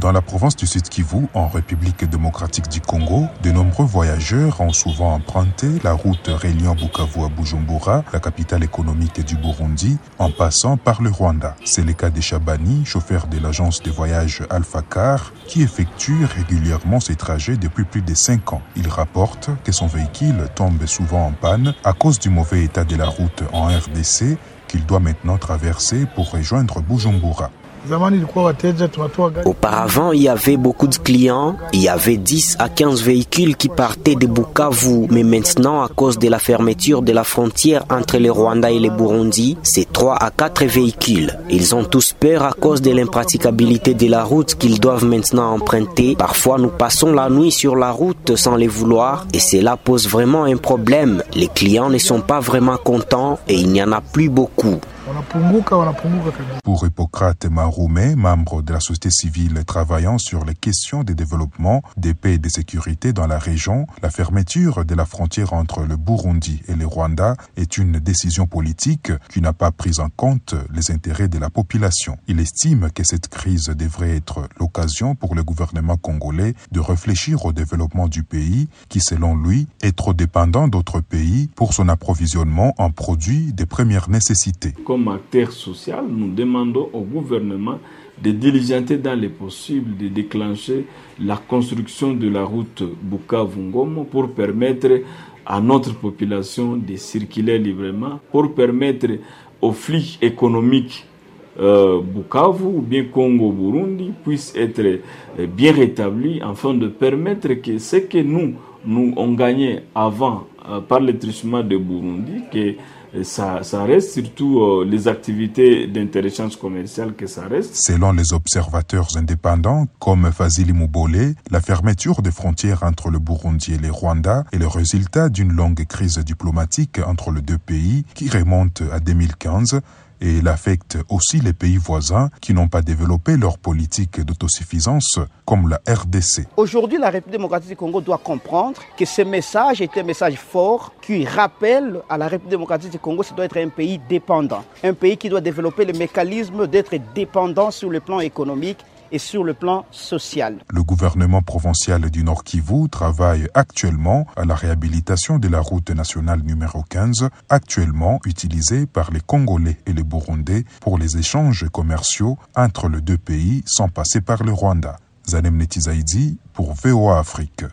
Dans la province du Sud Kivu, en République démocratique du Congo, de nombreux voyageurs ont souvent emprunté la route reliant Bukavu à Bujumbura, la capitale économique du Burundi, en passant par le Rwanda. C'est le cas de Chabani, chauffeur de l'agence de voyage Alpha Car, qui effectue régulièrement ces trajets depuis plus de 5 ans. Il rapporte que son véhicule tombe souvent en panne à cause du mauvais état de la route en RDC qu'il doit maintenant traverser pour rejoindre Bujumbura. Auparavant, il y avait beaucoup de clients, il y avait 10 à 15 véhicules qui partaient de Bukavu, mais maintenant, à cause de la fermeture de la frontière entre le Rwanda et le Burundi, c'est 3 à 4 véhicules. Ils ont tous peur à cause de l'impraticabilité de la route qu'ils doivent maintenant emprunter. Parfois, nous passons la nuit sur la route sans les vouloir et cela pose vraiment un problème. Les clients ne sont pas vraiment contents et il n'y en a plus beaucoup. Pour Hippocrate Maroumé, membre de la société civile travaillant sur les questions de développement, de paix et de sécurité dans la région, la fermeture de la frontière entre le Burundi et le Rwanda est une décision politique qui n'a pas pris en compte les intérêts de la population. Il estime que cette crise devrait être l'occasion pour le gouvernement congolais de réfléchir au développement du pays qui, selon lui, est trop dépendant d'autres pays pour son approvisionnement en produits de première nécessité comme acteur social, nous demandons au gouvernement de diligenter dans les possibles de déclencher la construction de la route Bukavu-Ngomo pour permettre à notre population de circuler librement, pour permettre aux flux économiques euh, Bukavu ou bien Congo-Burundi puissent être euh, bien rétablis afin de permettre que ce que nous, nous on gagné avant euh, par le truchement de Burundi, que ça, ça, reste surtout euh, les activités d'intelligence commerciale que ça reste. Selon les observateurs indépendants comme Fazili Moubole, la fermeture des frontières entre le Burundi et le Rwanda est le résultat d'une longue crise diplomatique entre les deux pays qui remonte à 2015 et il affecte aussi les pays voisins qui n'ont pas développé leur politique d'autosuffisance comme la RDC. Aujourd'hui, la République démocratique du Congo doit comprendre que ce message est un message fort qui rappelle à la République démocratique du Congo que doit être un pays dépendant, un pays qui doit développer le mécanisme d'être dépendant sur le plan économique et sur le plan social. Le gouvernement provincial du Nord Kivu travaille actuellement à la réhabilitation de la route nationale numéro 15, actuellement utilisée par les Congolais et les Burundais pour les échanges commerciaux entre les deux pays sans passer par le Rwanda. Zanem Netizaidi pour VOA Afrique.